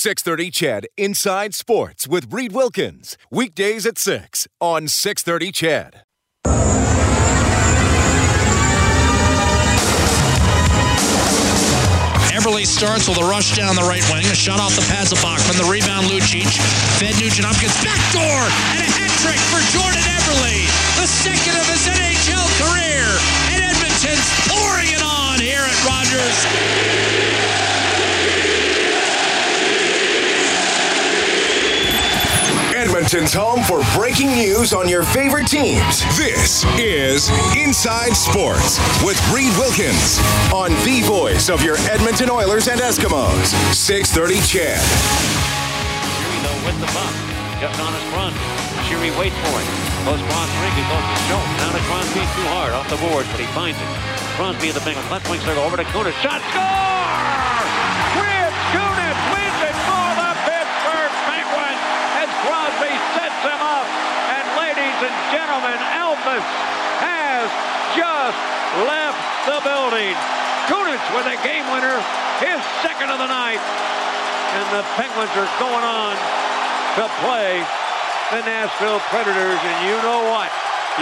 630 CHED Inside Sports with Reed Wilkins. Weekdays at 6 on 630 CHED. Eberle starts with a rush down the right wing, a shot off the pads of Bachman, the rebound Lucic, fed Nugent Hopkins, backdoor, and a hat trick for Jordan Eberle, the second of his NHL career, and Edmonton's pouring it on here at Rogers. Edmonton's home for breaking news on your favorite teams. This is Inside Sports with Reed Wilkins on the voice of your Edmonton Oilers and Eskimos. 630 CHED. Sheary though with the bump. Just on his run. Sheary waits for it. Goes cross ring. It goes to Schultz. Now to Crosby too hard off the boards, but he finds it. Crosby in the Bengals. Left wing circle over to Kunitz. Shot. Score! And gentlemen, Elvis has just left the building. Kunitz with a game winner, his second of the night. And the Penguins are going on to play the Nashville Predators. And you know what?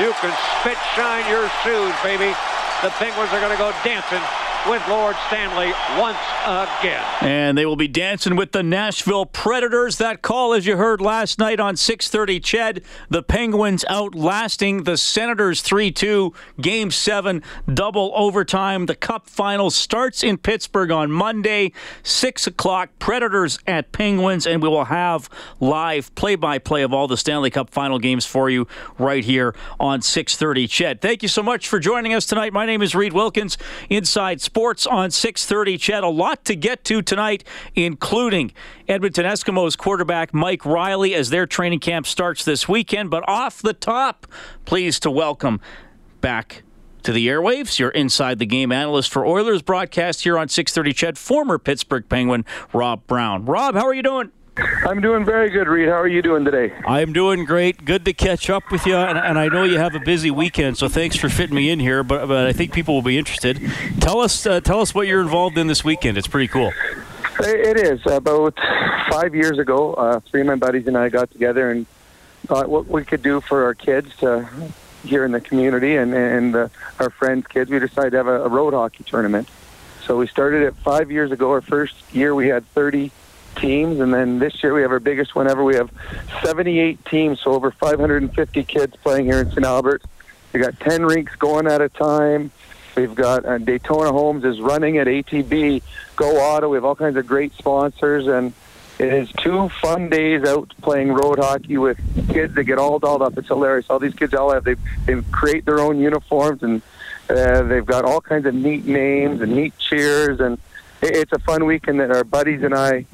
You can spit shine your shoes, baby. The Penguins are going to go dancing with Lord Stanley once again. And they will be dancing with the Nashville Predators. That call, as you heard last night on 6:30, Ched, the Penguins outlasting the Senators 3-2, Game Seven, double overtime. The Cup final starts in Pittsburgh on Monday, six o'clock. Predators at Penguins, and we will have live play-by-play of all the Stanley Cup final games for you right here on 6:30, Ched. Thank you so much for joining us tonight. My name is Reed Wilkins, Inside Sports on 6:30. CHED, a lot to get to tonight, including Edmonton Eskimos quarterback Mike Riley as their training camp starts this weekend. But off the top, pleased to welcome back to the airwaves, your inside the game analyst for Oilers broadcast here on 6:30. CHED, former Pittsburgh Penguin Rob Brown. Rob, how are you doing? I'm doing very good, Reed. How are you doing today? I'm doing great. Good to catch up with you, and, and, I know you have a busy weekend, so thanks for fitting me in here. But, but I think people will be interested. Tell us, uh, tell us what you're involved in this weekend. It's pretty cool. It is. About five years ago, uh, three of my buddies and I got together and thought what we could do for our kids to, here in the community and, and uh, our friends' kids. We decided to have a, a road hockey tournament. So we started it five years ago. Our first year, we had 30 teams, and then this year we have our biggest one ever. We have 78 teams, so over 550 kids playing here in St. Albert. We got 10 rinks going at a time. We've got uh, Daytona Homes is running at ATB, Go Auto. We have all kinds of great sponsors, and it is two fun days out playing road hockey with kids that get all dolled up. It's hilarious. All these kids all have they they create their own uniforms and uh, they've got all kinds of neat names and neat cheers and it's a fun weekend that our buddies and I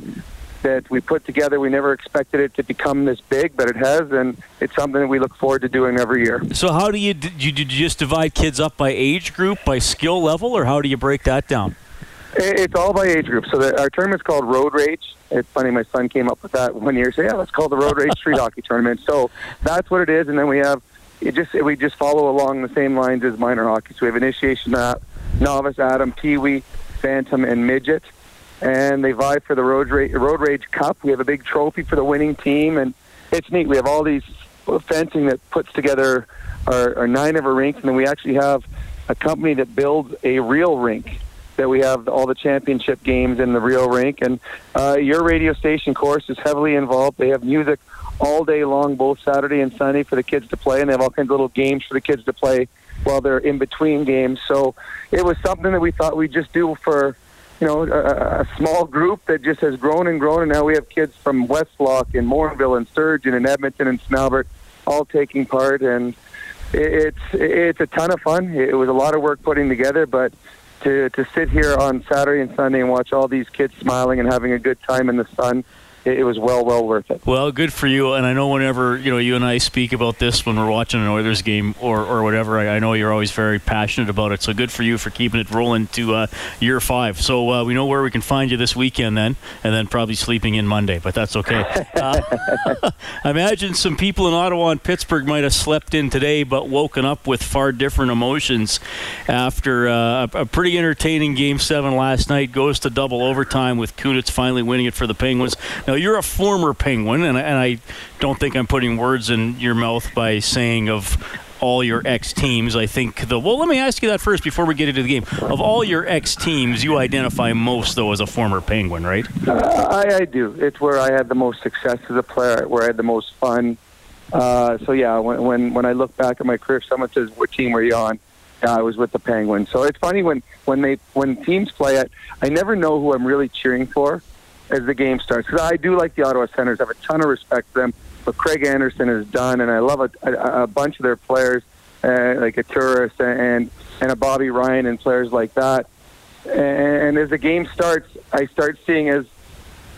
that we put together. We never expected it to become this big, but it has, and it's something that we look forward to doing every year. So, how do you do? You, do you just divide kids up by age group, by skill level, or how do you break that down? It's all by age group. So the, our tournament's called Road Rage. It's funny, my son came up with that one year. So yeah, let's call the Road Rage Street Hockey Tournament. So that's what it is, and then we have it just we just follow along the same lines as minor hockey. So we have initiation, map, novice, Atom, Pee Wee, Bantam, and midget and they vie for the Road Rage, Road Rage Cup. We have a big trophy for the winning team, and it's neat. We have all these fencing that puts together our, our nine of our rinks, and then we actually have a company that builds a real rink that we have all the championship games in the real rink. And uh, your radio station course is heavily involved. They have music all day long, both Saturday and Sunday, for the kids to play, and they have all kinds of little games for the kids to play while they're in between games. So it was something that we thought we'd just do for you know, a, a small group that just has grown and grown, and now we have kids from Westlock and Morinville and Sturgeon and Edmonton and Snowbert all taking part, and it, it's it's a ton of fun. It was a lot of work putting together, but to to sit here on Saturday and Sunday and watch all these kids smiling and having a good time in the sun, it, was well, well worth it. Well, good for you. And I know whenever you know you and I speak about this when we're watching an Oilers game or, or whatever, I, I know you're always very passionate about it. So good for you for keeping it rolling to uh, year five. So uh, we know where we can find you this weekend then, and then probably sleeping in Monday. But that's okay. Uh, I imagine some people in Ottawa and Pittsburgh might have slept in today, but woken up with far different emotions after uh, a, a pretty entertaining Game Seven last night. Goes to double overtime with Kunitz finally winning it for the Penguins. Now you're a former Penguin, and, and I don't think I'm putting words in your mouth by saying of all your ex teams. I think the well. Let me ask you that first before we get into the game. Of all your ex teams, you identify most though as a former Penguin, right? Uh, I, I do. It's where I had the most success as a player, where I had the most fun. Uh, so yeah, when, when when I look back at my career, someone says, "What team were you on?" Yeah, I was with the Penguins. So it's funny when when they when teams play it, I never know who I'm really cheering for as the game starts. Because I do like the Ottawa Senators. I have a ton of respect for them. What Craig Anderson has done, and I love a, a, a bunch of their players, uh, like a Turris and and a Bobby Ryan and players like that. And, and as the game starts, I start seeing as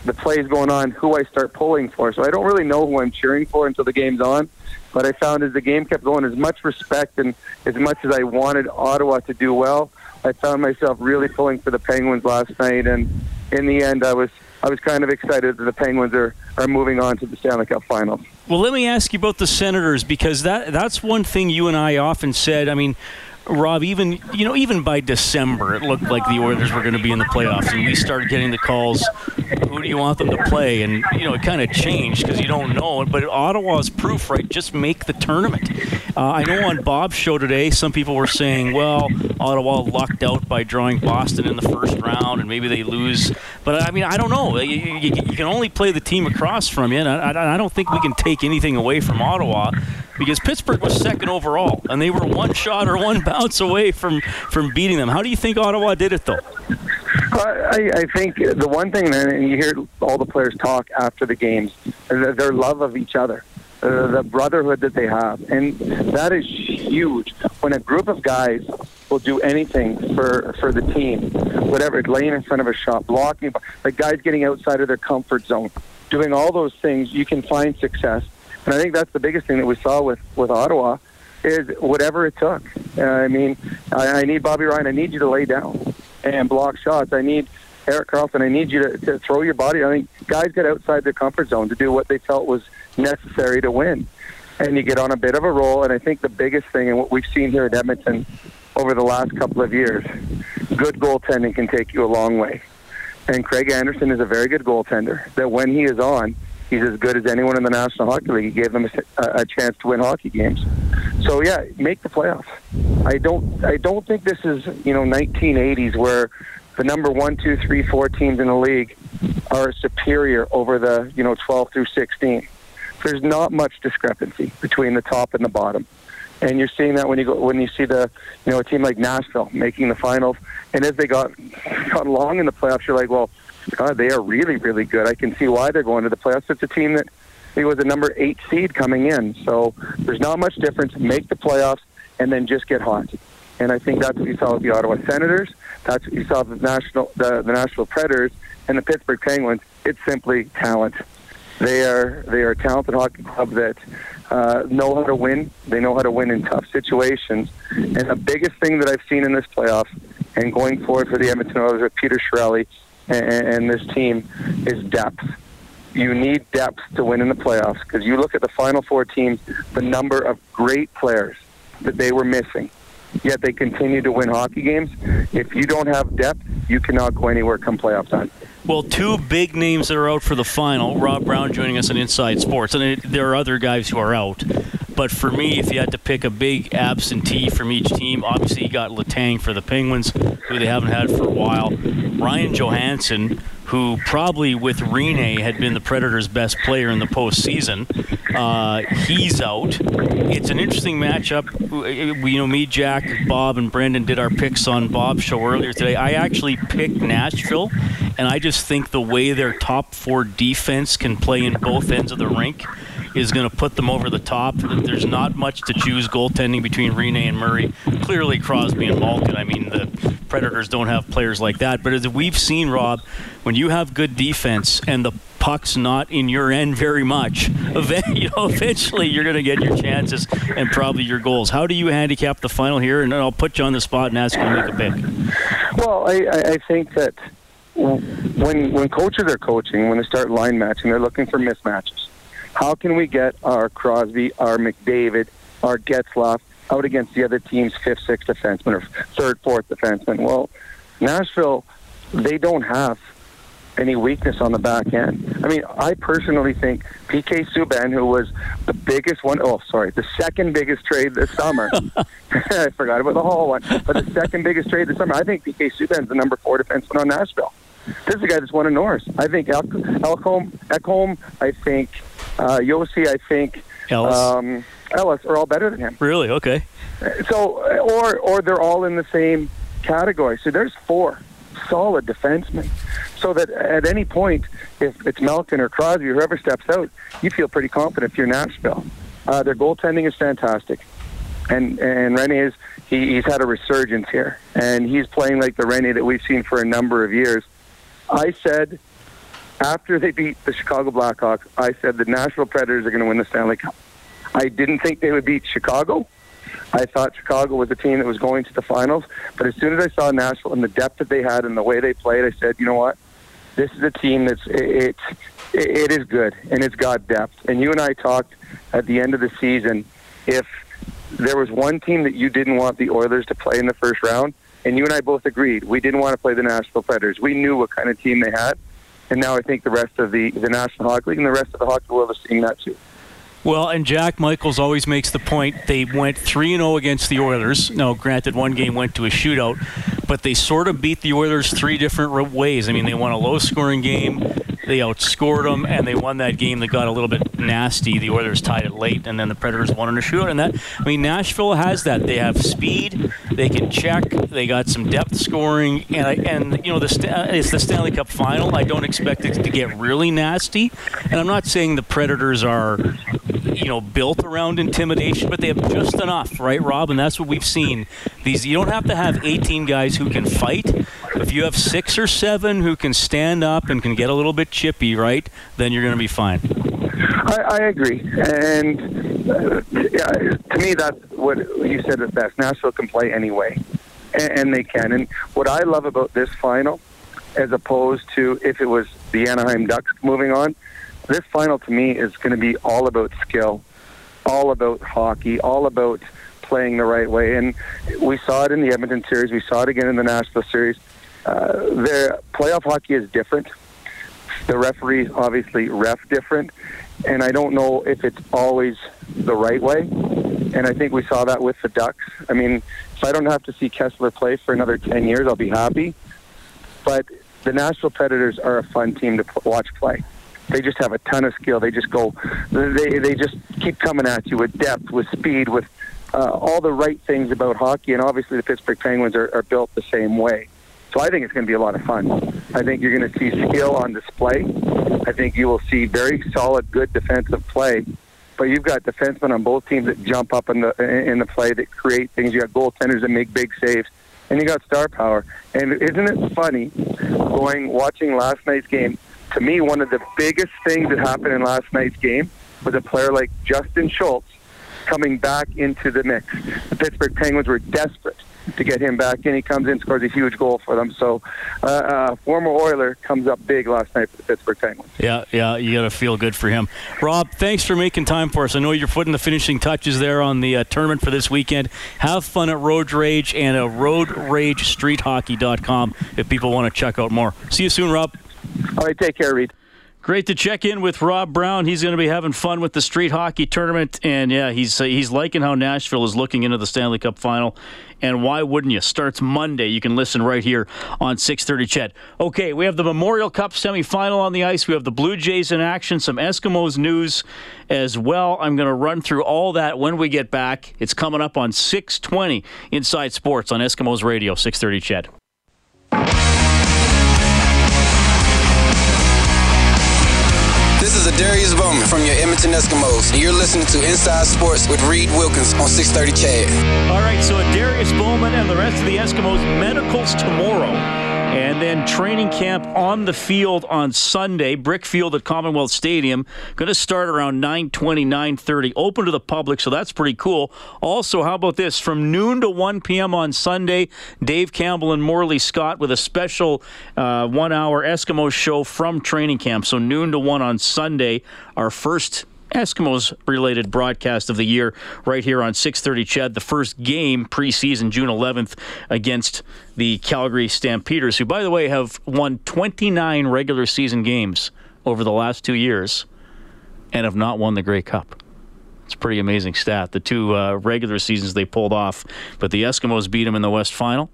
the plays going on who I start pulling for. So I don't really know who I'm cheering for until the game's on. But I found as the game kept going, as much respect and as much as I wanted Ottawa to do well, I found myself really pulling for the Penguins last night. And in the end, I was I was kind of excited that the Penguins are, are moving on to the Stanley Cup Finals. Well, let me ask you about the Senators because that that's one thing you and I often said. I mean, Rob, even you know, even by December, it looked like the Oilers were going to be in the playoffs, and we started getting the calls. Who do you want them to play? And you know, it kind of changed because you don't know. But Ottawa's proof, right? Just make the tournament. Uh, I know on Bob's show today, some people were saying, "Well, Ottawa lucked out by drawing Boston in the first round, and maybe they lose." But I mean, I don't know. You, you, you can only play the team across from you, and I, I don't think we can take anything away from Ottawa because Pittsburgh was second overall, and they were one shot or one bounce away from, from beating them. How do you think Ottawa did it, though? I, I think the one thing, and you hear all the players talk after the games, their love of each other, uh, the brotherhood that they have, and that is huge. When a group of guys will do anything for for the team, whatever, laying in front of a shot, blocking, like guys getting outside of their comfort zone, doing all those things, you can find success. And I think that's the biggest thing that we saw with with Ottawa is whatever it took. Uh, I mean, I, I need Bobby Ryan. I need you to lay down and block shots. I need Erik Karlsson. I need you to, to throw your body. I think guys get outside their comfort zone to do what they felt was necessary to win. And you get on a bit of a roll. And I think the biggest thing, and what we've seen here at Edmonton over the last couple of years, good goaltending can take you a long way. And Craig Anderson is a very good goaltender. That when he is on, he's as good as anyone in the National Hockey League. He gave them a, a chance to win hockey games. So yeah, make the playoffs. I don't. I don't think this is you know 1980s where the number one, two, three, four teams in the league are superior over the you know 12 through 16. There's not much discrepancy between the top and the bottom, and you're seeing that when you go when you see the you know a team like Nashville making the finals, and as they got got along in the playoffs, you're like, well, God, they are really really good. I can see why they're going to the playoffs. It's a team that he was a number eight seed coming in. So there's not much difference. Make the playoffs and then just get hot. And I think that's what you saw with the Ottawa Senators. That's what you saw with the national the, the Nashville Predators and the Pittsburgh Penguins. It's simply talent. They are they are a talented hockey club that uh, know how to win. They know how to win in tough situations. And the biggest thing that I've seen in this playoff and going forward for the Edmonton Oilers with Peter Chiarelli and, and this team is depth you need depth to win in the playoffs because you look at the final four teams, the number of great players that they were missing, yet they continue to win hockey games. If you don't have depth, you cannot go anywhere come playoff time. Well, two big names that are out for the final. Rob Brown joining us on Inside Sports, and it, there are other guys who are out. But for me, if you had to pick a big absentee from each team, obviously you got Letang for the Penguins, who they haven't had for a while. Ryan Johansen, who probably with Rinne had been the Predators' best player in the postseason. Uh, he's out. It's an interesting matchup. We, you know, me, Jack, Bob, and Brendan did our picks on Bob's show earlier today. I actually picked Nashville, and I just think the way their top four defense can play in both ends of the rink is going to put them over the top. There's not much to choose goaltending between Rinne and Murray. Clearly, Crosby and Malkin. I mean, the Predators don't have players like that. But as we've seen, Rob, when you have good defense and the puck's not in your end very much, you know, eventually you're going to get your chances and probably your goals. How do you handicap the final here? And I'll put you on the spot and ask you to make a pick. Well, I, I think that when when coaches are coaching, when they start line matching, they're looking for mismatches. How can we get our Crosby, our McDavid, our Getzlaf out against the other team's fifth, sixth defenseman or third, fourth defenseman? Well, Nashville, they don't have any weakness on the back end. I mean, I personally think PK Subban, who was the biggest one, oh, sorry, the second biggest trade this summer. I forgot about the whole one, but the second biggest trade this summer. I think PK Subban is the number four defenseman on Nashville. This is the guy that's won a Norris. I think El- Elcom, Ekholm, I think uh, Josi, I think Ellis. Um, Ellis are all better than him. Really? Okay. So, or or they're all in the same category. So there's four solid defensemen. So that at any point, if it's Malkin or Crosby whoever steps out, you feel pretty confident if you're Nashville. Uh, their goaltending is fantastic, and and Rinne is he, he's had a resurgence here, and he's playing like the Rinne that we've seen for a number of years. I said after they beat the Chicago Blackhawks, I said the Nashville Predators are going to win the Stanley Cup. I didn't think they would beat Chicago. I thought Chicago was a team that was going to the finals. But as soon as I saw Nashville and the depth that they had and the way they played, I said, you know what? This is a team that's it, it, it is good and it's got depth. And you and I talked at the end of the season if there was one team that you didn't want the Oilers to play in the first round, and you and I both agreed we didn't want to play the Nashville Predators. We knew what kind of team they had, and now I think the rest of the the National Hockey League and the rest of the hockey world is seeing that too. Well, and Jack Michaels always makes the point they went 3 0 against the Oilers. Now, granted, one game went to a shootout, but they sort of beat the Oilers three different ways. I mean, they won a low scoring game, they outscored them, and they won that game that got a little bit nasty. The Oilers tied it late, and then the Predators won in a shootout. And that, I mean, Nashville has that. They have speed, they can check, they got some depth scoring, and I, and you know, the it's the Stanley Cup final. I don't expect it to get really nasty, and I'm not saying the Predators are you know built around intimidation, but they have just enough, right, Rob? And that's what we've seen. These you don't have to have 18 guys who can fight. If you have six or seven who can stand up and can get a little bit chippy, right, then you're going to be fine. I, I agree, and uh, to me, that's what you said is best. Nashville can play anyway, and, and they can. And what I love about this final, as opposed to if it was the Anaheim Ducks moving on, this final to me is going to be all about skill, all about hockey, all about playing the right way. And we saw it in the Edmonton series. We saw it again in the Nashville series. Uh, the playoff hockey is different. The referees obviously ref different, and I don't know if it's always the right way. And I think we saw that with the Ducks. I mean, if I don't have to see Kesler play for another 10 years, I'll be happy. But the Nashville Predators are a fun team to watch play. They just have a ton of skill. They just go, they they just keep coming at you with depth, with speed, with uh, all the right things about hockey. And obviously, the Pittsburgh Penguins are, are built the same way. So I think it's going to be a lot of fun. I think you're going to see skill on display. I think you will see very solid, good defensive play. But you've got defensemen on both teams that jump up in the in the play that create things. You got goaltenders that make big saves, and you got star power. And isn't it funny going watching last night's game? To me, one of the biggest things that happened in last night's game was a player like Justin Schultz coming back into the mix. The Pittsburgh Penguins were desperate to get him back in. He comes in, scores a huge goal for them. So, uh, uh, former Oiler comes up big last night for the Pittsburgh Penguins. Yeah, yeah, you got to feel good for him. Rob, thanks for making time for us. I know you're putting the finishing touches there on the uh, tournament for this weekend. Have fun at Road Rage and at RoadRageStreetHockey.com if people want to check out more. See you soon, Rob. All right, take care, Reed. Great to check in with Rob Brown. He's going to be having fun with the street hockey tournament, and yeah, he's uh, he's liking how Nashville is looking into the Stanley Cup final. And why wouldn't you? Starts Monday. You can listen right here on 6:30. CHED. Okay, we have the Memorial Cup semifinal on the ice. We have the Blue Jays in action. Some Eskimos news as well. I'm going to run through all that when we get back. It's coming up on 6:20 Inside Sports on Eskimos Radio. 6:30. CHED. Is Adarius Bowman from your Edmonton Eskimos, and you're listening to Inside Sports with Reed Wilkins on 630 CHED. All right, so Darius Bowman and the rest of the Eskimos medicals tomorrow. And then training camp on the field on Sunday, Brick Field at Commonwealth Stadium. Going to start around 9:20, 9:30, open to the public, so that's pretty cool. Also, how about this? From noon to 1 p.m. on Sunday, Dave Campbell and Morley Scott with a special uh, one-hour Eskimo show from training camp. So noon to 1 on Sunday, our first Eskimos related broadcast of the year right here on 6:30 CHED the first game preseason June 11th against the Calgary Stampeders who by the way have won 29 regular season games over the last 2 years and have not won the Grey Cup. It's a pretty amazing stat. The two uh, regular seasons they pulled off, but the Eskimos beat them in the West Final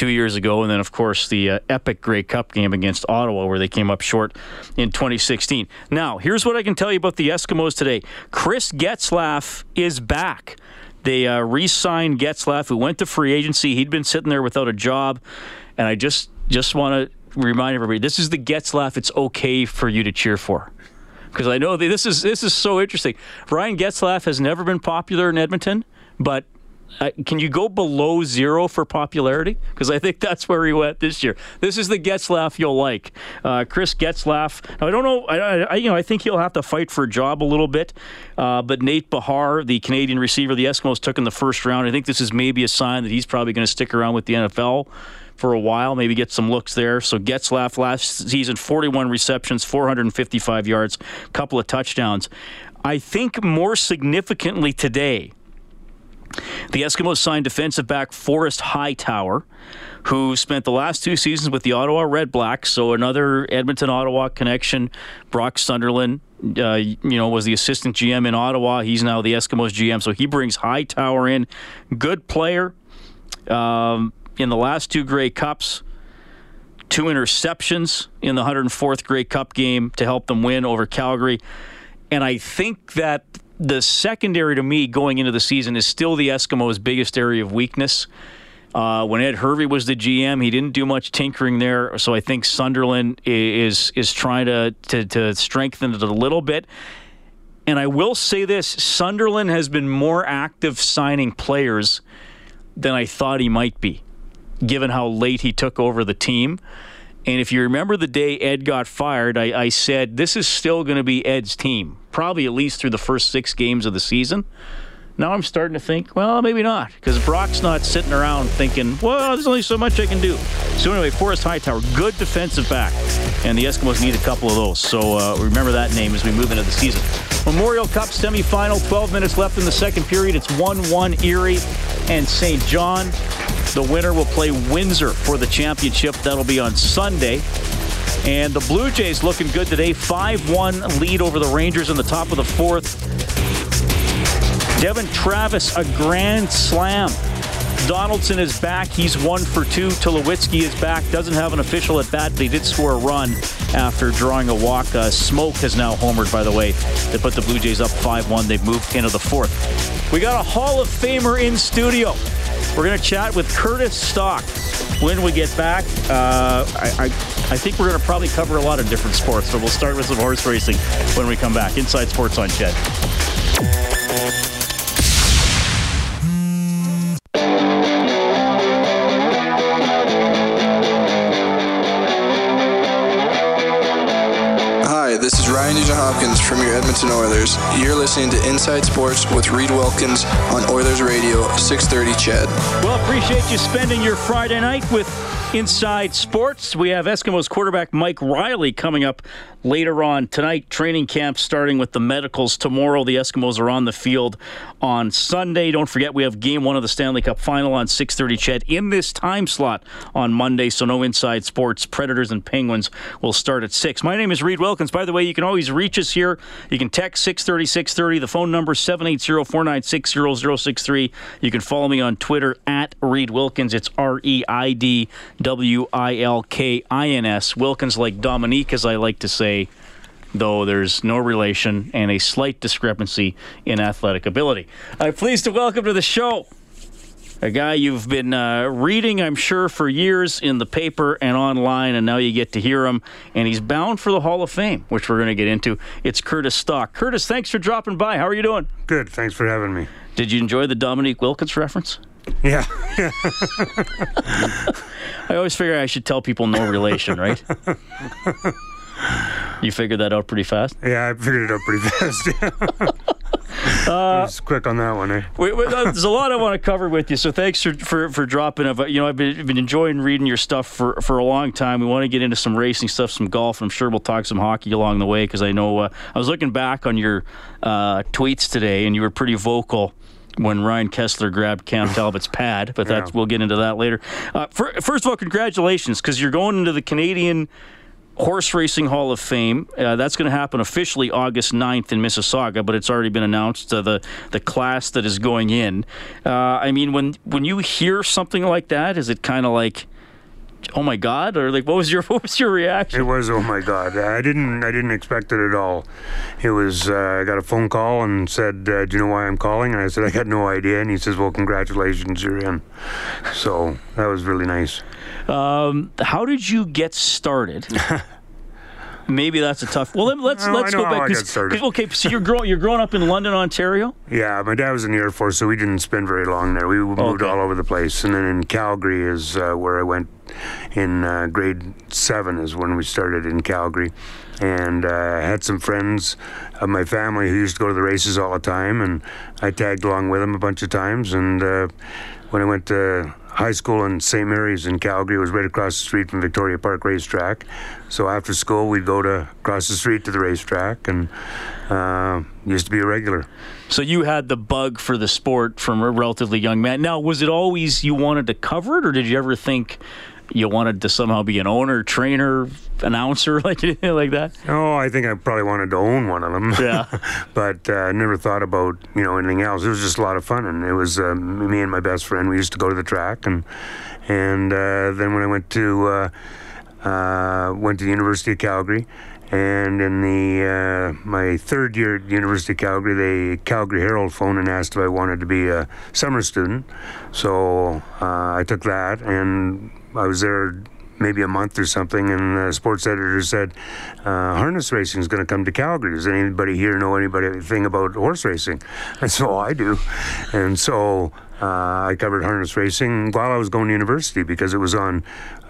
two years ago, and then of course the uh, epic Grey Cup game against Ottawa, where they came up short in 2016. Now, here's what I can tell you about the Eskimos today: Chris Getzlaf is back. They uh, re-signed Getzlaf, who went to free agency. He'd been sitting there without a job, and I just just want to remind everybody: this is the Getzlaf. It's okay for you to cheer for. Because I know this is this is so interesting. Ryan Getzlaf has never been popular in Edmonton, but uh, can you go below zero for popularity? Because I think that's where he went this year. This is the Getzlaf you'll like. Uh, Chris Getzlaf. Now, I don't know. I, I, you know, I think he'll have to fight for a job a little bit. Uh, but Nate Behar, the Canadian receiver, the Eskimos took in the first round. I think this is maybe a sign that he's probably going to stick around with the NFL for a while, maybe get some looks there. So Getzlaf last season, 41 receptions, 455 yards, couple of touchdowns. I think more significantly today the Eskimos signed defensive back Forrest Hightower, who spent the last two seasons with the Ottawa Red Blacks, so another Edmonton Ottawa connection. Brock Sunderland, uh, you know, was the assistant GM in Ottawa. He's now the Eskimos GM, so he brings Hightower in. Good player. Um, in the last two Grey Cups, two interceptions in the 104th Grey Cup game to help them win over Calgary. And I think that the secondary to me going into the season is still the Eskimos' biggest area of weakness. Uh, when Ed Hervey was the GM, he didn't do much tinkering there. So I think Sunderland is is trying to, to, to strengthen it a little bit. And I will say this: Sunderland has been more active signing players than I thought he might be, given how late he took over the team. And if you remember the day Ed got fired, I, I said this is still going to be Ed's team, probably at least through the first six games of the season. Now I'm starting to think, well, maybe not, because Brock's not sitting around thinking, well, there's only so much I can do. So anyway, Forrest Hightower, good defensive back, and the Eskimos need a couple of those. So uh, remember that name as we move into the season. Memorial Cup semifinal, 12 minutes left in the second period. It's 1-1 Erie and Saint John. The winner will play Windsor for the championship. That'll be on Sunday. And the Blue Jays looking good today. 5 1 lead over the Rangers in the top of the fourth. Devon Travis, a grand slam. Donaldson is back. He's one for two. Tulowitzki is back. Doesn't have an official at bat. They did score a run after drawing a walk. Uh, Smoak has now homered, by the way. They put the Blue Jays up 5 1. They've moved into the fourth. We got a Hall of Famer in studio. We're going to chat with Curtis Stock when we get back. Uh, I, I, I, think we're going to probably cover a lot of different sports, but we'll start with some horse racing when we come back. Inside Sports on CHED. Hopkins from your Edmonton Oilers. You're listening to Inside Sports with Reed Wilkins on Oilers Radio, 630 CHED. Well, appreciate you spending your Friday night with Inside Sports. We have Eskimos quarterback Mike Riley coming up later on tonight. Training camp starting with the medicals tomorrow. The Eskimos are on the field on Sunday. Don't forget we have game one of the Stanley Cup final on 6:30 CHED in this time slot on Monday. So no Inside Sports. Predators and Penguins will start at six. My name is Reed Wilkins. By the way, you can always reach us here. You can text 630 630. The phone number 780 496 0063. You can follow me on Twitter at Reed Wilkins. It's R E I D. W I L K I N S. Wilkins, like Dominique, as I like to say, though there's no relation and a slight discrepancy in athletic ability. I'm pleased to welcome to the show A guy you've been uh, reading, I'm sure, for years in the paper and online, and now you get to hear him. And he's bound for the Hall of Fame, which we're going to get into. It's Curtis Stock. Curtis, thanks for dropping by. How are you doing? Good. Thanks for having me. Did you enjoy the Dominique Wilkins reference? Yeah. I always figure I should tell people no relation, right? you figured that out pretty fast? Yeah, I figured it out pretty fast. Uh, was quick on that one, eh? Wait, wait, there's a lot I want to cover with you, so thanks for for, for dropping. Of you know, I've been, been enjoying reading your stuff for, for a long time. We want to get into some racing stuff, some golf. I'm sure we'll talk some hockey along the way because I know uh, I was looking back on your uh, tweets today, and you were pretty vocal when Ryan Kesler grabbed Cam Talbot's pad, but that's yeah. we'll get into that later. Uh, for, first of all, congratulations because you're going into the Canadian Horse Racing Hall of Fame. Uh, that's going to happen officially August 9th in Mississauga, but it's already been announced uh, the the class that is going in. Uh, I mean, when when you hear something like that, is it kind of like oh my god or like what was your what was your reaction it was oh my god i didn't i didn't expect it at all it was uh, i got a phone call and said uh, do you know why i'm calling and i said i got no idea and he says well congratulations you're in so that was really nice um, how did you get started maybe that's a tough. Well, let's no, let's go back. Cause, cause, okay, so you're growing you're growing up in London, Ontario. Yeah, my dad was in the Air Force, so we didn't spend very long there. We moved okay. all over the place, and then in Calgary is uh, where I went. In uh, grade seven is when we started in Calgary, and uh, had some friends of my family who used to go to the races all the time, and I tagged along with them a bunch of times. And uh, when I went to high school in St. Mary's in Calgary. It was right across the street from Victoria Park Racetrack. So after school, we'd go to across the street to the racetrack and uh, used to be a regular. So you had the bug for the sport from a relatively young man. Now, was it always you wanted to cover it, or did you ever think you wanted to somehow be an owner, trainer, announcer, like like that? Oh, I think I probably wanted to own one of them. Yeah, but uh, never thought about you know anything else. It was just a lot of fun, and it was uh, me and my best friend. We used to go to the track, and and uh, then when I went to uh, uh, went to the University of Calgary. And in the uh, my third year at the University of Calgary, the Calgary Herald phoned and asked if I wanted to be a summer student. So I took that, and I was there maybe a month or something, and the sports editor said, uh, "Harness racing is going to come to Calgary. Does anybody here know anything about horse racing?" And said, "Oh, I do," and so uh, I covered harness racing while I was going to university because it was on.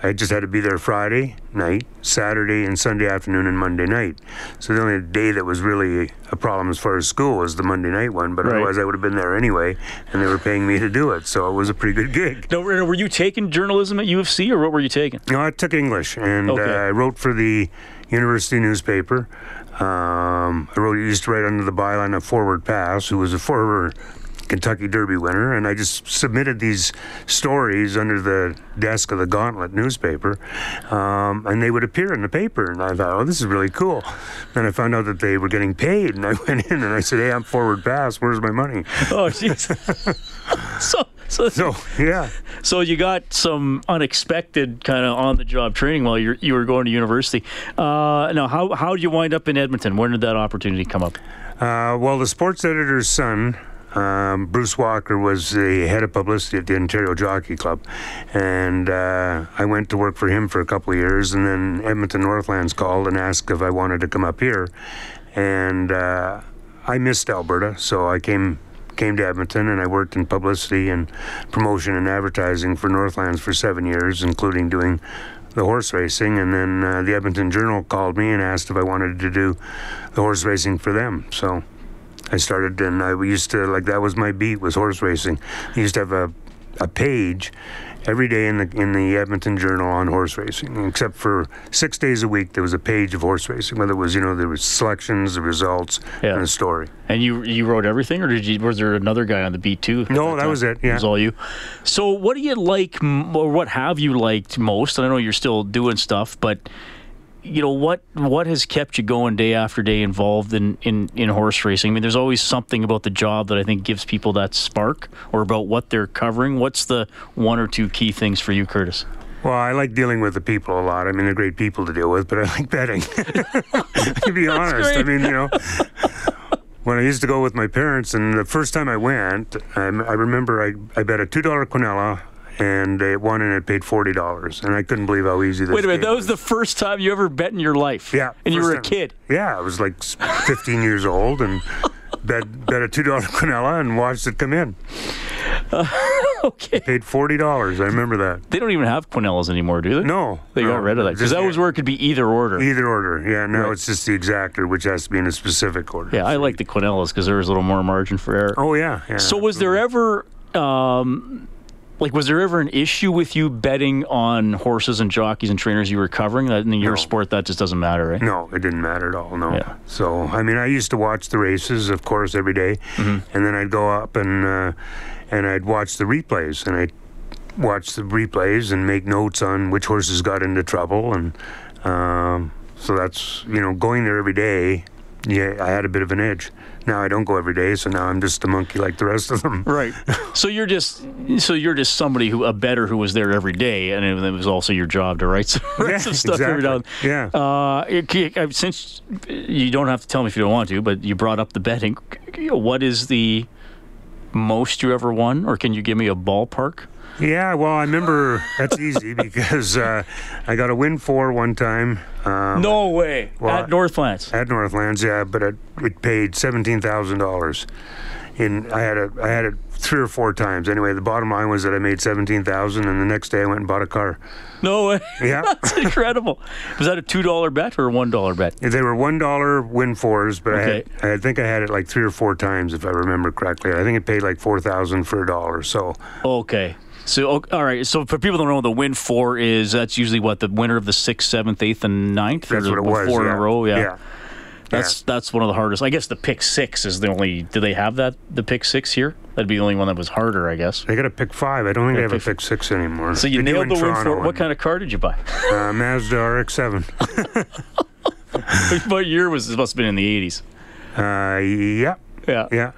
I just had to be there Friday night, Saturday, and Sunday afternoon, and Monday night. So the only day that was really a problem as far as school was the Monday night one. But right. otherwise, I would have been there anyway, and they were paying me to do it. So it was a pretty good gig. No, were you taking journalism at U of C, or what were you taking? No, I took English, and okay. uh, I wrote for the university newspaper. Um, I wrote, used to write under the byline of Forward Pass, who was a former Kentucky Derby winner, and I just submitted these stories under the desk of the Gauntlet newspaper, um, and they would appear in the paper. And I thought, oh, this is really cool. Then I found out that they were getting paid, and I went in and I said, hey, I'm forward pass. Where's my money? Oh, jeez. so. So, so, yeah. So you got some unexpected kind of on the job training while you you were going to university. Uh, now, how how did you wind up in Edmonton? When did that opportunity come up? Uh, well, the sports editor's son um, Bruce Walker was the head of publicity at the Ontario Jockey Club, and uh, I went to work for him for a couple of years. And then Edmonton Northlands called and asked if I wanted to come up here, and uh, I missed Alberta, so I came came to Edmonton and I worked in publicity and promotion and advertising for Northlands for seven years, including doing the horse racing. And then uh, the Edmonton Journal called me and asked if I wanted to do the horse racing for them. So I started, and I used to like that was my beat was horse racing. I used to have a a page every day in the in the Edmonton Journal on horse racing, except for six days a week. There was a page of horse racing, whether it was you know there was selections, the results, yeah. and a story. And you you wrote everything, or did you was there another guy on the beat too? No, that, that was it. Yeah, it was all you. So what do you like, or what have you liked most? And I know you're still doing stuff, but you know what what has kept you going day after day involved in, in in horse racing i mean there's always something about the job that i think gives people that spark or about what they're covering what's the one or two key things for you curtis well, I like dealing with the people a lot. I mean, they're great people to deal with, but I like betting. to be honest, I mean, you know, when I used to go with my parents, and the first time I went, I, I remember I, I bet a two dollar quinella, and it won, and it paid forty dollars, and I couldn't believe how easy this. Was. Wait a minute, that was the first time you ever bet in your life. Yeah, and you were a kid. Yeah, I was like fifteen years old, and bet bet a two dollar quinella and watched it come in. Okay. Paid forty dollars. I remember that. They don't even have Quinellas anymore, do they? No, They no, got rid of that because that was where it could be either order. Either order, yeah. Now Right. it's just the exactor, which has to be in a specific order. Yeah, I like the Quinellas because there was a little more margin for error. Oh yeah, yeah. So was there ever, um, like, was there ever an issue with you betting on horses and jockeys and trainers you were covering? That in your No. sport, that just doesn't matter, right? No, it didn't matter at all. No. Yeah. So I mean, I used to watch the races, of course, every day. Mm-hmm. and then I'd go up and uh, and I'd watch the replays, and I'd watch the replays and make notes on which horses got into trouble, and um, so that's you know going there every day. Yeah, I had a bit of an edge. Now I don't go every day, so now I'm just a monkey like the rest of them. Right. so you're just so you're just somebody who a better who was there every day, and it, it was also your job to write some, write Yeah, some stuff every now. Yeah. Uh, it- it- uh, since you don't have to tell me if you don't want to, but you brought up the betting. What is the most you ever won, or can you give me a ballpark? Yeah, well, I remember that's easy because uh, I got a win four one time. Um, No way. well, At Northlands. At Northlands, yeah, but it, it paid seventeen thousand dollars. In I had it, I had it three or four times. Anyway, the bottom line was that I made seventeen thousand, and the next day I went and bought a car. No way. Yeah. That's incredible. Was that a two dollar bet or a one dollar bet? They were one dollar win fours, but Okay. I, had, I think I had it like three or four times if I remember correctly. I think it paid like four thousand for a dollar. So Okay. So all right. So for people who don't know, what the win four is that's usually what the winner of the sixth, seventh, eighth, and ninth. that's what it was. Four yeah. in a row. Yeah. yeah. That's that's one of the hardest. I guess the pick six is the only. Do they have that? The pick six here? That'd be the only one that was harder, I guess. They got a pick five. I don't think Yeah, they have a pick- pick six anymore. So you They nailed the win four. What kind of car did you buy? uh, Mazda RX-7. what year was this? Must have been in the eighties. Uh, yeah, Yeah. yeah.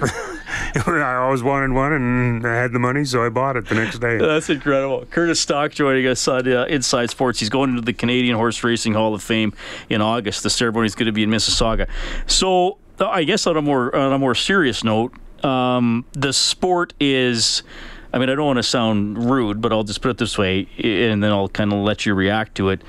I always wanted one, and I had the money, so I bought it the next day. That's incredible. Curtis Stock joining us on uh, Inside Sports. He's going into the Canadian Horse Racing Hall of Fame in August. The ceremony is going to be in Mississauga. So, uh, I guess on a more on a more serious note, um, the sport is. I mean, I don't want to sound rude, but I'll just put it this way, and then I'll kind of let you react to it.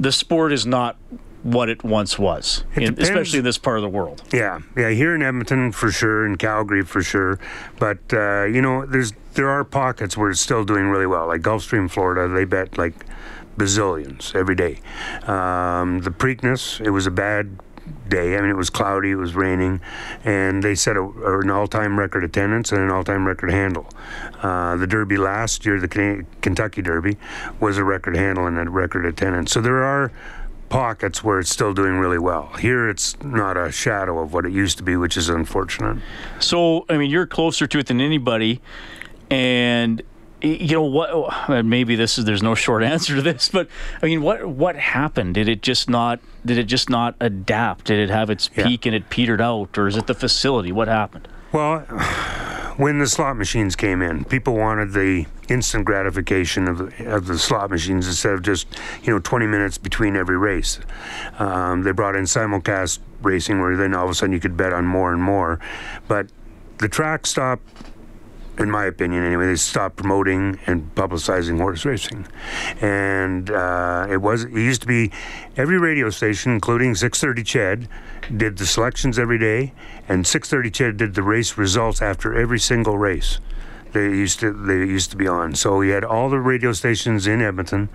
The sport is not what it once was, It in- especially in this part of the world. Yeah, yeah. Here in Edmonton, for sure, in Calgary, for sure. But uh, you know, there's there are pockets where it's still doing really well. Like Gulfstream, Florida, they bet like bazillions every day. Um, the Preakness, it was a bad day. I mean, it was cloudy, it was raining, and they set a, an all-time record attendance and an all-time record handle. Uh, the Derby last year, the Kentucky Derby, was a record handle and a record attendance. So there are pockets where it's still doing really well. Here, it's not a shadow of what it used to be, which is unfortunate. So, I mean, you're closer to it than anybody, and you know what? Maybe this is there's no short answer to this, but I mean, what what happened? Did it just not? Did it just not adapt? Did it have its Yeah. peak and it petered out, or is it the facility? What happened? Well, when the slot machines came in, people wanted the instant gratification of the, of the slot machines instead of just you know 20 minutes between every race. Um, they brought in simulcast racing, where then all of a sudden you could bet on more and more. But the track stopped in my opinion anyway, they stopped promoting and publicizing horse racing. And uh, it was it used to be every radio station, including 630 Ched, did the selections every day, and 630 Ched did the race results after every single race. They used to they used to be on. So you had all the radio stations in Edmonton,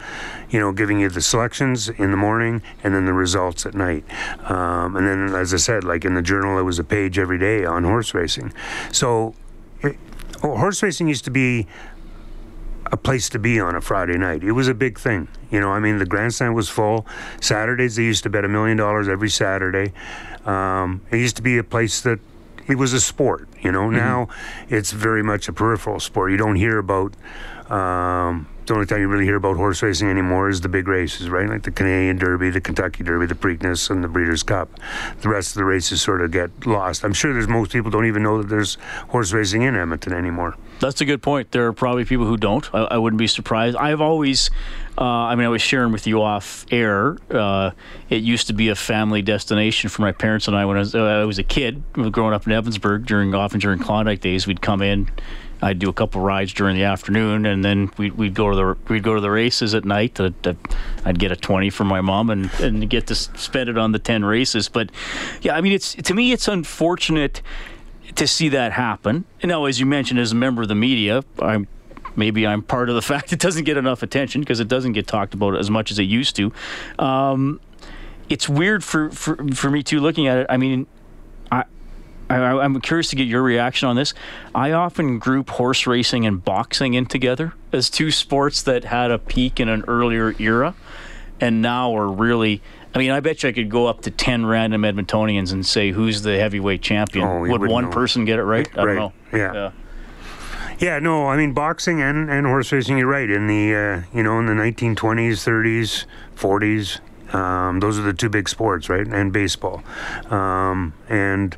you know, giving you the selections in the morning and then the results at night. Um, and then, as I said, like in the journal, there was a page every day on horse racing. So oh, horse racing used to be a place to be on a Friday night. It was a big thing. You know, I mean, the grandstand was full. Saturdays, they used to bet a million dollars every Saturday. Um, it used to be a place that it was a sport. You know, now it's very much a peripheral sport. You don't hear about um, the only time you really hear about horse racing anymore is the big races, right? Like the Canadian Derby, the Kentucky Derby, the Preakness, and the Breeders' Cup. The rest of the races sort of get lost. I'm sure there's most people don't even know that there's horse racing in Edmonton anymore. That's a good point. There are probably people who don't. I, I wouldn't be surprised. I've always, uh, I mean, I was sharing with you off air. Uh, it used to be a family destination for my parents and I when I was, uh, I was a kid, growing up in Evansburg. During often during Klondike days, we'd come in. I'd do a couple rides during the afternoon, and then we'd, we'd go to the we'd go to the races at night. To, I'd get a twenty from my mom and, and get to spend it on the ten races. But yeah, I mean, it's to me, it's unfortunate to see that happen. You know, as you mentioned, as a member of the media, I'm maybe I'm part of the fact it doesn't get enough attention because it doesn't get talked about as much as it used to. Um, it's weird for, for for me too looking at it. I mean. I, am curious to get your reaction on this. I often group horse racing and boxing in together as two sports that had a peak in an earlier era, and now are really I mean, I bet you I could go up to 10 random Edmontonians and say, who's the heavyweight champion? Oh, Would one know. person get it right? I don't know. Yeah. Yeah. Yeah, no, I mean boxing and, and horse racing. You're right. In the uh, you know in the 1920s, 30s, 40s, um, those are the two big sports, right? And baseball, um, and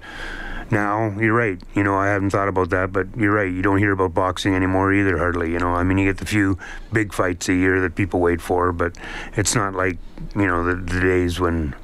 now you're right. You know, I haven't thought about that, but you're right. You don't hear about boxing anymore either, hardly. You know, I mean, you get the few big fights a year that people wait for, but it's not like you know the, the days when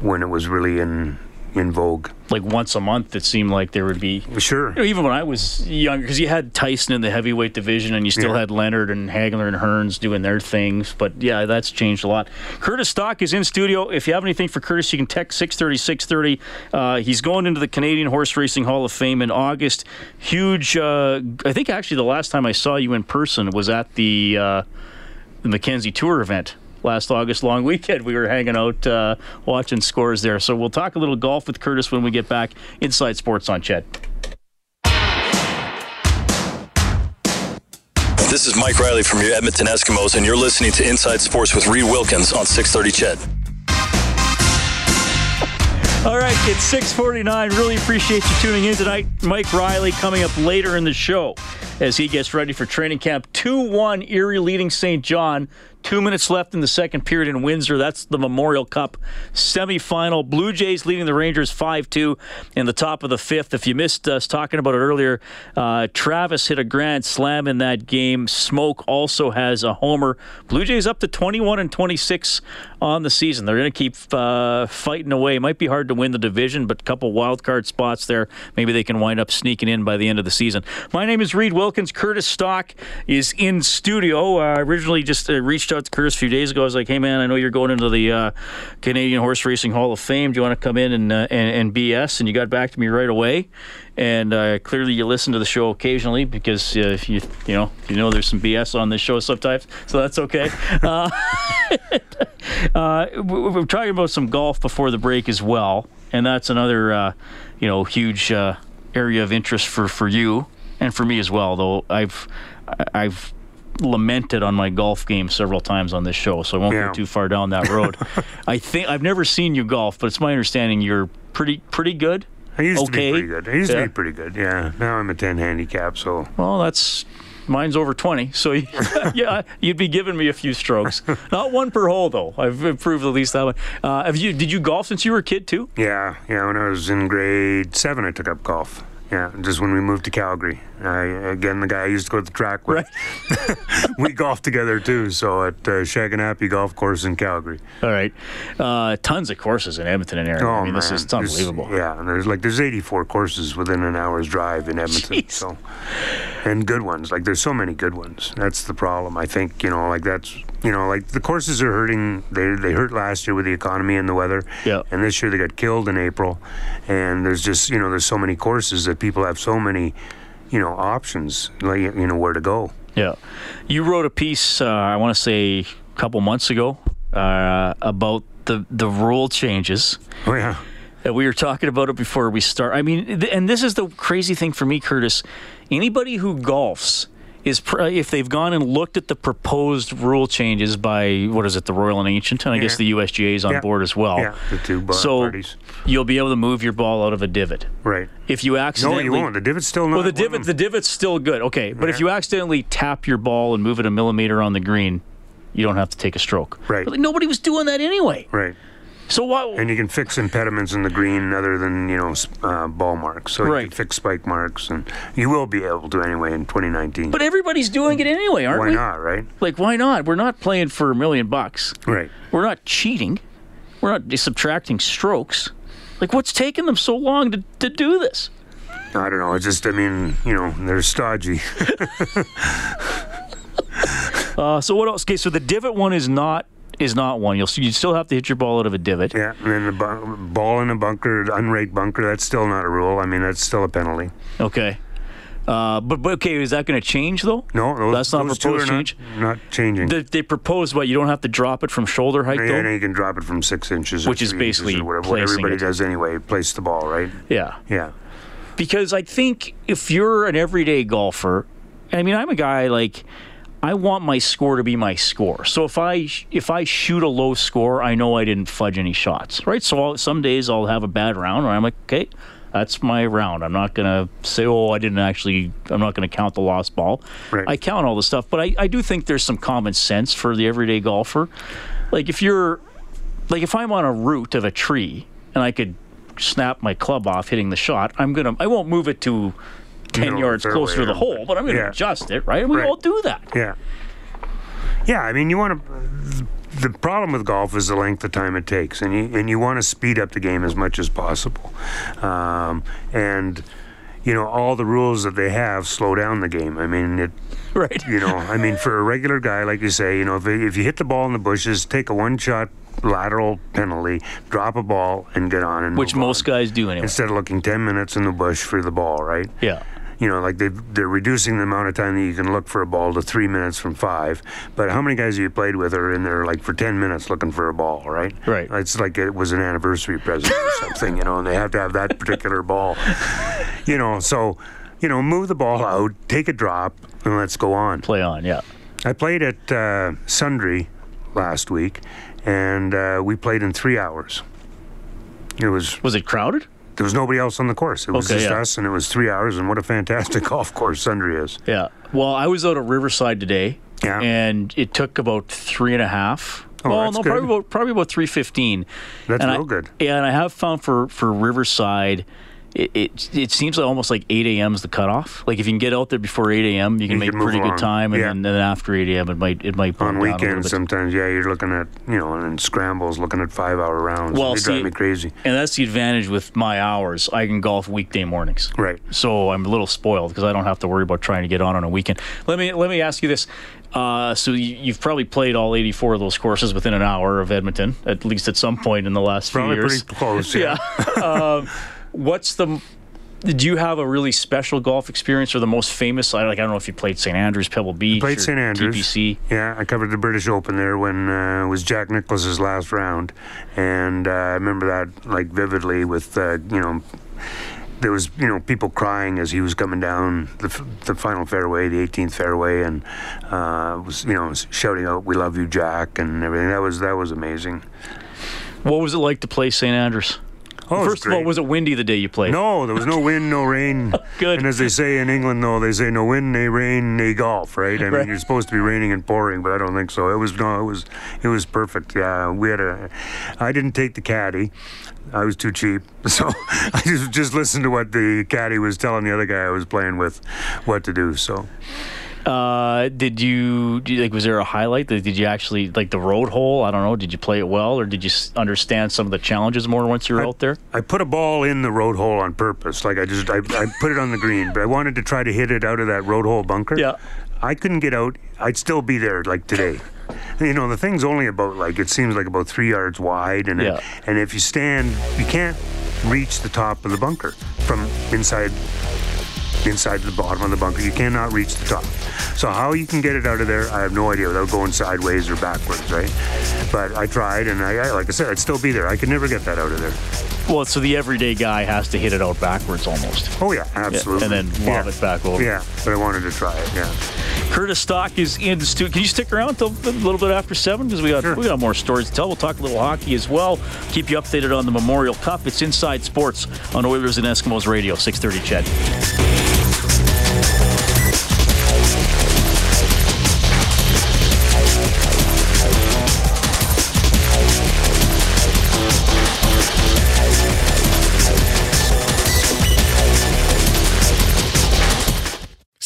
when it was really in in vogue. Like once a month, it seemed like there would be. Sure. You know, even when I was younger, because you had Tyson in the heavyweight division, and you still Yeah. had Leonard and Hagler and Hearns doing their things. But yeah, that's changed a lot. Curtis Stock is in studio. If you have anything for Curtis, you can text 630 630. Uh, he's going into the Canadian Horse Racing Hall of Fame in August. Huge. Uh, I think actually the last time I saw you in person was at the uh, the Mackenzie Tour event last August long weekend. We were hanging out uh, watching scores there. So we'll talk a little golf with Curtis when we get back inside sports on Ched. This is Mike Reilly from your Edmonton Eskimos, and you're listening to Inside Sports with Reid Wilkins on 630 Ched. All right, it's 649. Really appreciate you tuning in tonight. Mike Reilly coming up later in the show as he gets ready for training camp. 2-1 Erie leading Saint John. Two minutes left in the second period in Windsor. That's the Memorial Cup semifinal. Blue Jays leading the Rangers 5-2 in the top of the fifth. If you missed us talking about it earlier, uh, Travis hit a grand slam in that game. Smoak also has a homer. Blue Jays up to 21 and 26 on the season. They're going to keep uh, fighting away. It might be hard to win the division, but a couple wild card spots there. Maybe they can wind up sneaking in by the end of the season. My name is Reid Wilkins. Curtis Stock is in studio. Uh, originally just uh, reached out to Curtis a few days ago. I was like, "Hey man, I know you're going into the uh, Canadian Horse Racing Hall of Fame. Do you want to come in and, uh, and and BS?" And you got back to me right away. And uh, clearly, you listen to the show occasionally because uh, if you you know you know there's some BS on this show sometimes, so that's okay. Uh, uh, we- we're talking about some golf before the break as well, and that's another uh, you know huge uh, area of interest for, for you and for me as well. Though I've I've lamented on my golf game several times on this show, so I won't Yeah. go too far down that road. I think I've never seen you golf, but it's my understanding you're pretty pretty good. I used to Okay. be pretty good. I used Yeah. to be pretty good. Yeah. Now I'm a 10 handicap, so Well, that's mine's over 20, so yeah, you'd be giving me a few strokes. Not one per hole though. I've improved at least that one. Uh, have you? Did you golf since you were a kid too? yeah, yeah. When I was in grade seven, I took up golf. Yeah, just when we moved to Calgary. I, again, the guy I used to go to the track with. we golfed together too. So at uh, Shaganappi Golf Course in Calgary. All right, uh, tons of courses in Edmonton and area. Oh I mean, this man, is it's There's- unbelievable. yeah, and there's like there's 84 courses within an hour's drive in Edmonton. Jeez. So, and good ones. Like there's so many good ones. That's the problem. I think you know, like that's you know, like the courses are hurting. They they hurt last year with the economy and the weather. Yeah. And this year they got killed in April. And there's just you know there's so many courses that people have so many, you know, options like you know where to go. Yeah. You wrote a piece, uh, I want to say a couple months ago, uh, about the, the rule changes. Oh yeah. And we were talking about it before we start. I mean, th- and this is the crazy thing for me, Curtis. Anybody who golfs is pr- uh, if they've gone and looked at the proposed rule changes by what is it, the Royal and Ancient, and I guess the USGA is on Yeah. board as well. Yeah, the two bar- so parties. you'll be able to move your ball out of a divot. Right. If you accidentally, No, accidentally, you won't. The divot's still not. well, the divot, the divot's still good. Okay, but if you accidentally tap your ball and move it a millimeter on the green, you don't have to take a stroke. Right. But like, nobody was doing that anyway. Right. So why? And you can fix impediments in the green other than you know uh, ball marks. So you can fix spike marks, and you will be able to anyway in 2019. but everybody's doing it anyway, aren't why we? Why not? Right. Like, why not? We're not playing for a million bucks. Right. We're not cheating. We're not subtracting strokes. Like, what's taking them so long to, to do this? I don't know. It's just. I mean, you know, they're stodgy. Uh, so what else? Okay, so the divot one is not is not one. You'll you still have to hit your ball out of a divot. yeah. And then the bu- ball in a bunker, unraked bunker. That's still not a rule. I mean, that's still a penalty. Okay. Uh, but, but okay, is that going to change though? No, those, That's not those proposed change? Not, not changing. They, they proposed what you don't have to drop it from shoulder height Yeah, though. and you can drop it from six inches, Which is basically whatever. What everybody it. does anyway. Place the ball, right? Yeah. Yeah. because I think if you're an everyday golfer, I mean, I'm a guy like I want my score to be my score. So if I if I shoot a low score, I know I didn't fudge any shots, right? So I'll, some days I'll have a bad round, and I'm like, okay, that's my round. I'm not gonna say, oh, I didn't actually. I'm not gonna count the lost ball. Right. I count all the stuff, but I, I do think there's some common sense for the everyday golfer. Like if you're like if I'm on a root of a tree and I could snap my club off hitting the shot, I'm gonna I won't move it to ten yards closer to the hole, but I'm gonna Yeah. adjust it, right? And we Right. all do that. Yeah. Yeah, I mean, you want to. The problem with golf is the length of time it takes, and you and you want to speed up the game as much as possible, um, and you know all the rules that they have slow down the game. I mean, it. Right. You know, I mean, for a regular guy, like you say, you know, if if you hit the ball in the bushes, take a one-shot lateral penalty, drop a ball, and get on and Which most on. guys do anyway. instead of looking ten minutes in the bush for the ball, right? Yeah. You know, like they they're reducing the amount of time that you can look for a ball to three minutes from five. But how many guys have you played with are in there like for ten minutes looking for a ball, right? Right. It's like it was an anniversary present or something, you know, and they have to have that particular ball. You know, so you know, move the ball out, take a drop, and let's go on. Play on, yeah. I played at uh, Sundre last week, and uh, we played in three hours. It was Was it crowded? There was nobody else on the course. It was Okay, just yeah. us, and it was three hours. And what a fantastic golf course Sundre is. Yeah. Well, I was out at Riverside today, Yeah. and it took about three and a half. Oh, well, that's no, good. probably about probably about three fifteen. That's and real I, good. Yeah, and I have found for for Riverside. It, it it seems like almost like 8 a.m. is the cutoff. Like if you can get out there before 8 a.m., you can You make can pretty along. good time, and Yeah. then, then after 8 a.m. it might it might On down a little weekends, sometimes, yeah, you're looking at, you know, and scrambles, looking at five hour rounds. Well, they see- drive me crazy. And that's the advantage with my hours. I can golf weekday mornings. Right. So I'm a little spoiled because I don't have to worry about trying to get on on a weekend. Let me let me ask you this. Uh, so you, you've probably played all 84 of those courses within an hour of Edmonton, at least at some point in the last Probably few years. Probably pretty close, yeah. um, what's the? Did you have a really special golf experience or the most famous? I like I don't know if you played St Andrews, Pebble Beach, Played St. Andrews. TPC. Yeah, I covered the British Open there when uh, it was Jack Nicklaus's last round, and uh, I remember that like vividly. With uh, you know, there was you know people crying as he was coming down the, f- the final fairway, the 18th fairway, and uh, was you know shouting out "We love you, Jack" and everything. That was that was amazing. What was it like to play St Andrews? Oh, First of all, was it windy the day you played? No, there was no wind, no rain. Good. And as they say in England, though, they say no wind, no rain, no golf, right? I mean, Right. you're supposed to be raining and pouring, but I don't think so. It was no, it was, it was perfect. Yeah, we had a. I didn't take the caddy. I was too cheap, so I just just listened to what the caddy was telling the other guy I was playing with, what to do. So Uh, did you, like? Was there a highlight? Did did you actually like the road hole? I don't know. Did you play it well, or did you understand some of the challenges more once you were out there? I put a ball in the road hole on purpose. Like I just, I, I put it on the green, but I wanted to try to hit it out of that road hole bunker. Yeah. I couldn't get out. I'd still be there like today. You know, the thing's only about like it seems like about three yards wide, and it- and if you stand, you can't reach the top of the bunker from inside inside the bottom of the bunker. You cannot reach the top. So how you can get it out of there, I have no idea without going sideways or backwards, right? But I tried, and I, I like I said, I'd still be there. I could never get that out of there. Well, so the everyday guy has to hit it out backwards almost. Oh yeah, absolutely. Yeah, and then lob yeah. it back over. Yeah, but I wanted to try it. Yeah. Curtis Stock is in. Stu- Can you stick around till a little bit after seven because we got sure. we got more stories to tell. We'll talk a little hockey as well. Keep you updated on the Memorial Cup. It's Inside Sports on Oilers and Eskimos Radio, six thirty. CHED.